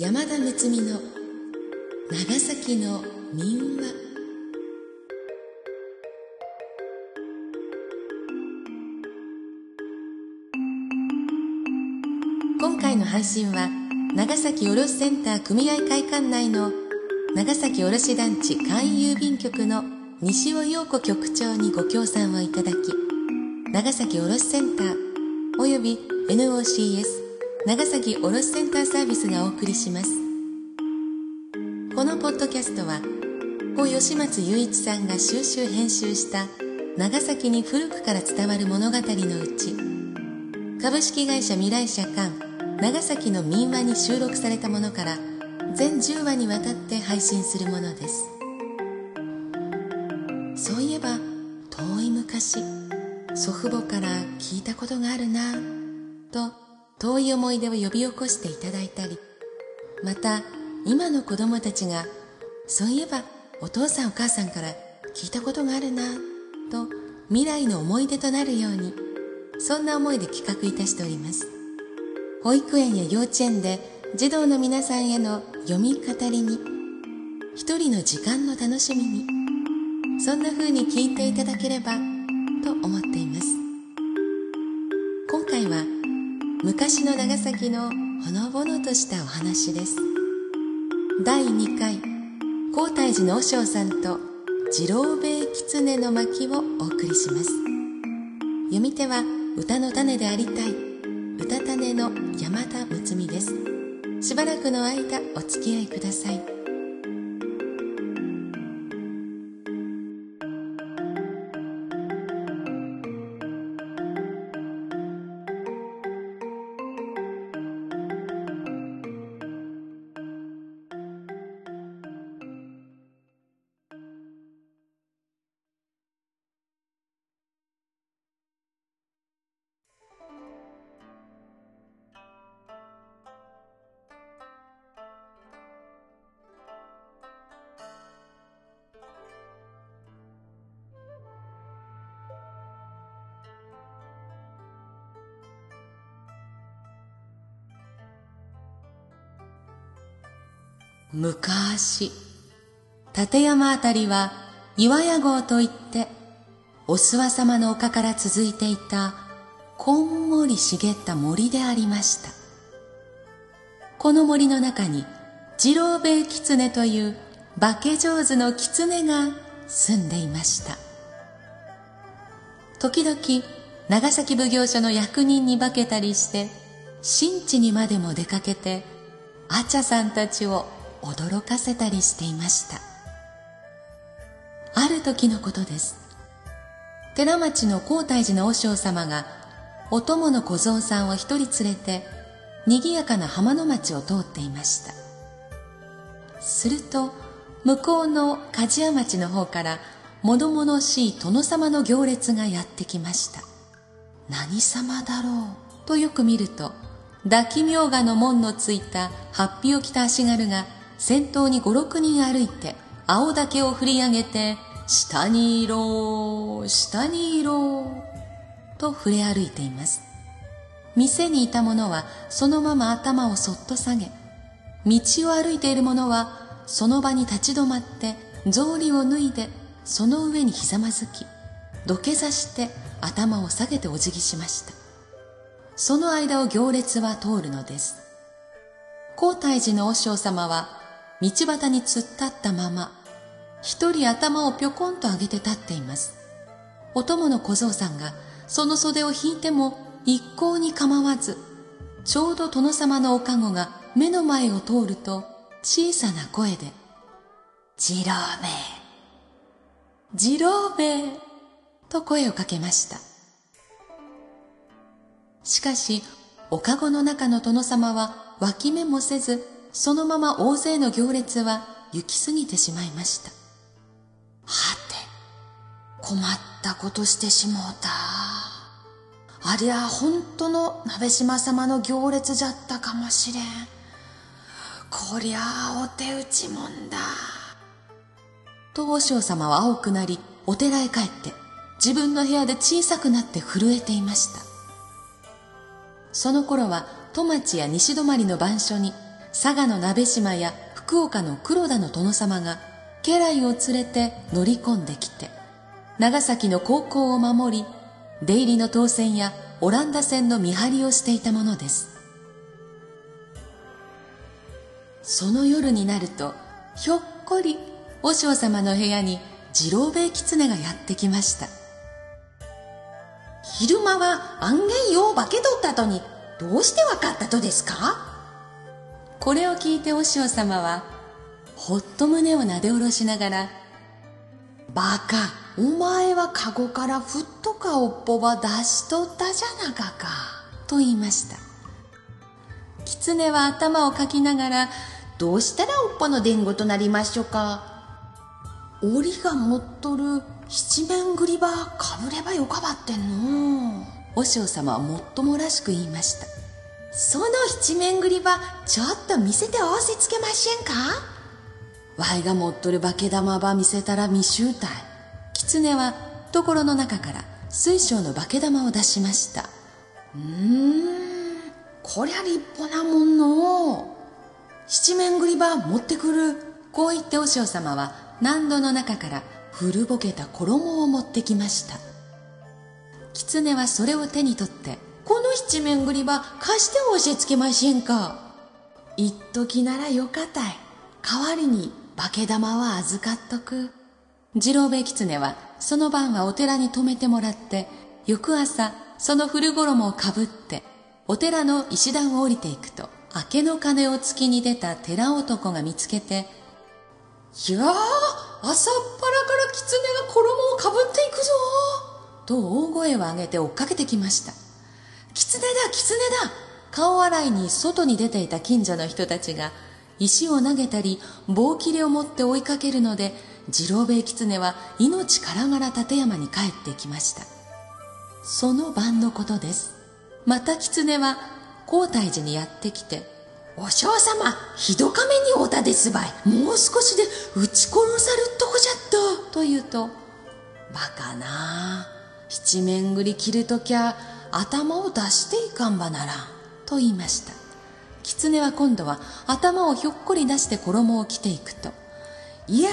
山田睦美の長崎の民話。今回の配信は長崎卸センター組合会館内の長崎卸団地簡易郵便局の西尾陽子局長にご協賛をいただき長崎卸センターおよび NOCS 長崎卸センターサービスがお送りします。このポッドキャストは故吉松雄一さんが収集編集した長崎に古くから伝わる物語のうち株式会社未来社館長崎の民話に収録されたものから全10話にわたって配信するものです。そういえば遠い昔祖父母から聞いたことがあるなと遠い思い出を呼び起こしていただいたりまた今の子供たちがそういえばお父さんお母さんから聞いたことがあるなと未来の思い出となるようにそんな思いで企画いたしております。保育園や幼稚園で児童の皆さんへの読み語りに一人の時間の楽しみにそんな風に聞いていただければと思っています。昔の長崎のほのぼのとしたお話です。第2回皇太寺の和尚さんと次郎兵衛狐の巻をお送りします。読み手は歌の種でありたい歌種の山田睦美です。しばらくの間お付き合いください。昔、立山あたりは岩屋号といって、お諏訪様の丘から続いていた、こんもり茂った森でありました。この森の中に、次郎兵衛狐という化け上手の狐が住んでいました。時々、長崎奉行所の役人に化けたりして、新地にまでも出かけて、あちゃさんたちを驚かせたりしていました。ある時のことです。寺町の皇太寺の和尚様がお供の小僧さんを一人連れて賑やかな浜の町を通っていました。すると向こうの鍛冶屋町の方から物々しい殿様の行列がやってきました。何様だろう？とよく見ると抱き明賀の門のついた法被を着た足軽が先頭に五六人歩いて青竹を振り上げて下にいろ下にいろと触れ歩いています。店にいた者はそのまま頭をそっと下げ道を歩いている者はその場に立ち止まって草履を脱いでその上にひざまずき土下座して頭を下げてお辞儀しました。その間を行列は通るのです。皇太寺の和尚様は道端に突っ立ったまま、一人頭をぴょこんと上げて立っています。お供の小僧さんがその袖を引いても一向に構わず、ちょうど殿様のおかごが目の前を通ると小さな声で、次郎兵衛、次郎兵衛と声をかけました。しかし、おかごの中の殿様は脇目もせずそのまま大勢の行列は行き過ぎてしまいました。はて、困ったことしてしもうた。ありゃ本当の鍋島様の行列じゃったかもしれん。こりゃあお手打ちもんだ。と和尚様は青くなり、お寺へ帰って、自分の部屋で小さくなって震えていました。その頃は、戸町や西泊の番所に佐賀の鍋島や福岡の黒田の殿様が家来を連れて乗り込んできて長崎の高校を守り出入りの当選やオランダ船の見張りをしていたものです。その夜になるとひょっこり和尚様の部屋に次郎兵衛狐がやってきました。昼間は案件よう化けとったとにどうしてわかったとですか？これを聞いて和尚様はほっと胸をなで下ろしながら「バカお前はカゴからふっとかおっぽば出しとったじゃなかか」と言いました。狐は頭をかきながら「どうしたらおっぽの伝言となりましょうか」「檻が持っとる七面ぐりばかぶればよかばってんの」和尚様はもっともらしく言いました。その七面ぐりばちょっと見せて合わせつけましぇんか？わいが持っとる化け玉ば見せたら見しゅうたい狐は懐の中から水晶の化け玉を出しました。うーんこりゃ立派なもんの。七面ぐりば持ってくる。こう言って和尚様は難度の中から古ぼけた衣を持ってきました。狐はそれを手に取ってこの七面ぐりば貸して教えつけましんか。一時ならよかたい。代わりに化け玉は預かっとく。次郎兵衛狐はその晩はお寺に泊めてもらって翌朝その古衣をかぶってお寺の石段を降りていくと明けの鐘をつきに出た寺男が見つけて「いやあ朝っぱらから狐が衣をかぶっていくぞ!」と大声を上げて追っかけてきました。狐だ狐だ。顔洗いに外に出ていた近所の人たちが石を投げたり棒切れを持って追いかけるので次郎兵衛狐は命からがら立山に帰ってきました。その晩のことです。また狐は皇太寺にやってきてお嬢様ひどかめにおたですばい。もう少しで撃ち殺さるとこじゃった。と言うとバカなあ。七面ぐり切るときゃ頭を出していかんばならんと言いました。狐は今度は頭をひょっこり出して衣を着ていくといやー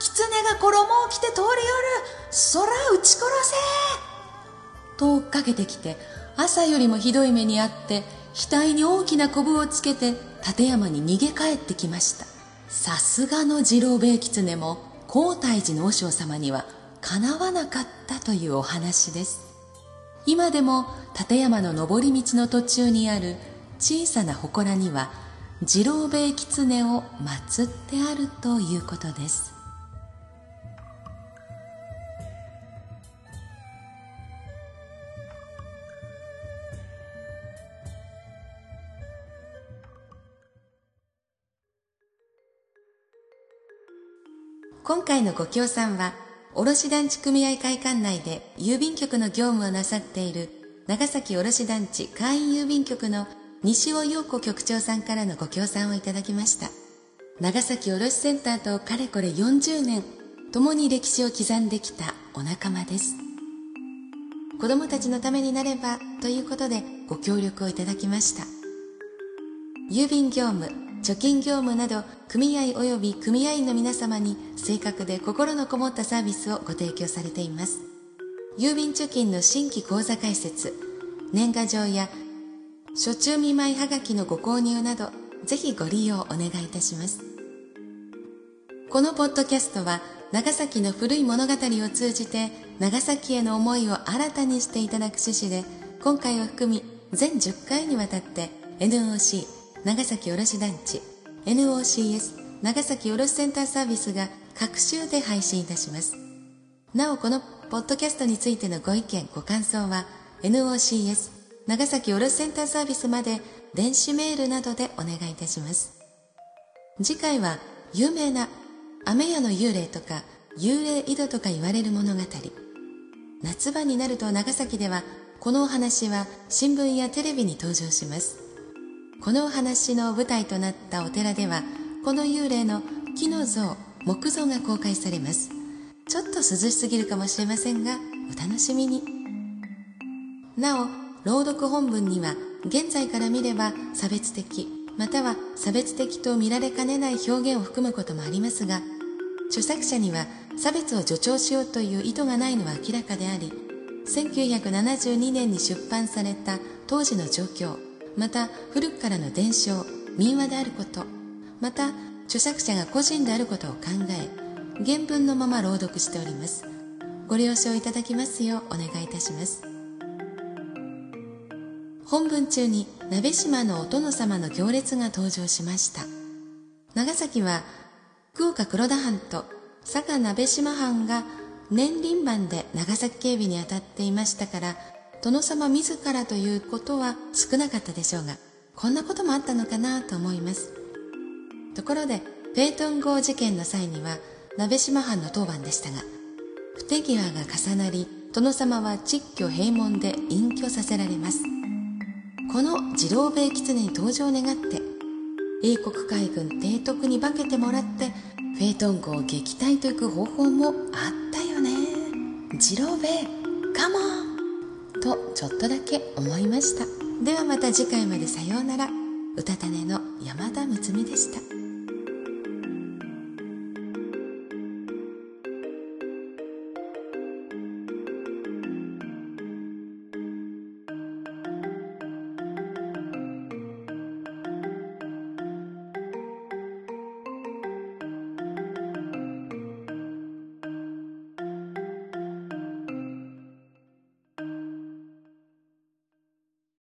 狐が衣を着て通りよる。そら撃ち殺せと追っかけてきて朝よりもひどい目にあって額に大きなコブをつけて立山に逃げ帰ってきました。さすがの次郎兵衛狐も皇太寺の和尚様にはかなわなかったというお話です。今でも立山の登り道の途中にある小さな祠には次郎兵衛狐を祀ってあるということです。今回のご協賛は卸団地組合会館内で郵便局の業務をなさっている長崎卸団地会員郵便局の西尾陽子局長さんからのご協賛をいただきました。長崎卸センターとかれこれ40年共に歴史を刻んできたお仲間です。子供たちのためになればということでご協力をいただきました。郵便業務貯金業務など組合及び組合員の皆様に正確で心のこもったサービスをご提供されています。郵便貯金の新規口座開設年賀状や初中見舞いはがきのご購入などぜひご利用お願いいたします。このポッドキャストは長崎の古い物語を通じて長崎への思いを新たにしていただく趣旨で今回を含み全10回にわたって NOC 長崎卸団地 NOCS 長崎卸センターサービスが各週で配信いたします。なおこのポッドキャストについてのご意見ご感想は NOCS 長崎卸センターサービスまで電子メールなどでお願いいたします。次回は有名な雨屋の幽霊とか幽霊井戸とか言われる物語。夏場になると長崎ではこのお話は新聞やテレビに登場します。このお話の舞台となったお寺ではこの幽霊の木の像木像が公開されます。ちょっと涼しすぎるかもしれませんがお楽しみに。なお朗読本文には現在から見れば差別的または差別的と見られかねない表現を含むこともありますが著作者には差別を助長しようという意図がないのは明らかであり1972年に出版された当時の状況また古くからの伝承民話であることまた著作者が個人であることを考え原文のまま朗読しております。ご了承いただきますようお願いいたします。本文中に鍋島のお殿様の行列が登場しました。長崎は福岡黒田藩と佐賀鍋島藩が年輪番で長崎警備に当たっていましたから殿様自らということは少なかったでしょうがこんなこともあったのかなと思います。ところでペートン号事件の際には鍋島藩の当番でしたが不手際が重なり殿様は窒居閉門で隠居させられます。この次郎兵狐に登場を願って英国海軍提督に化けてもらってフェイトン号を撃退といく方法もあったよね。次郎兵衛カモン。とちょっとだけ思いました。ではまた次回までさようなら。歌種の山田睦美でした。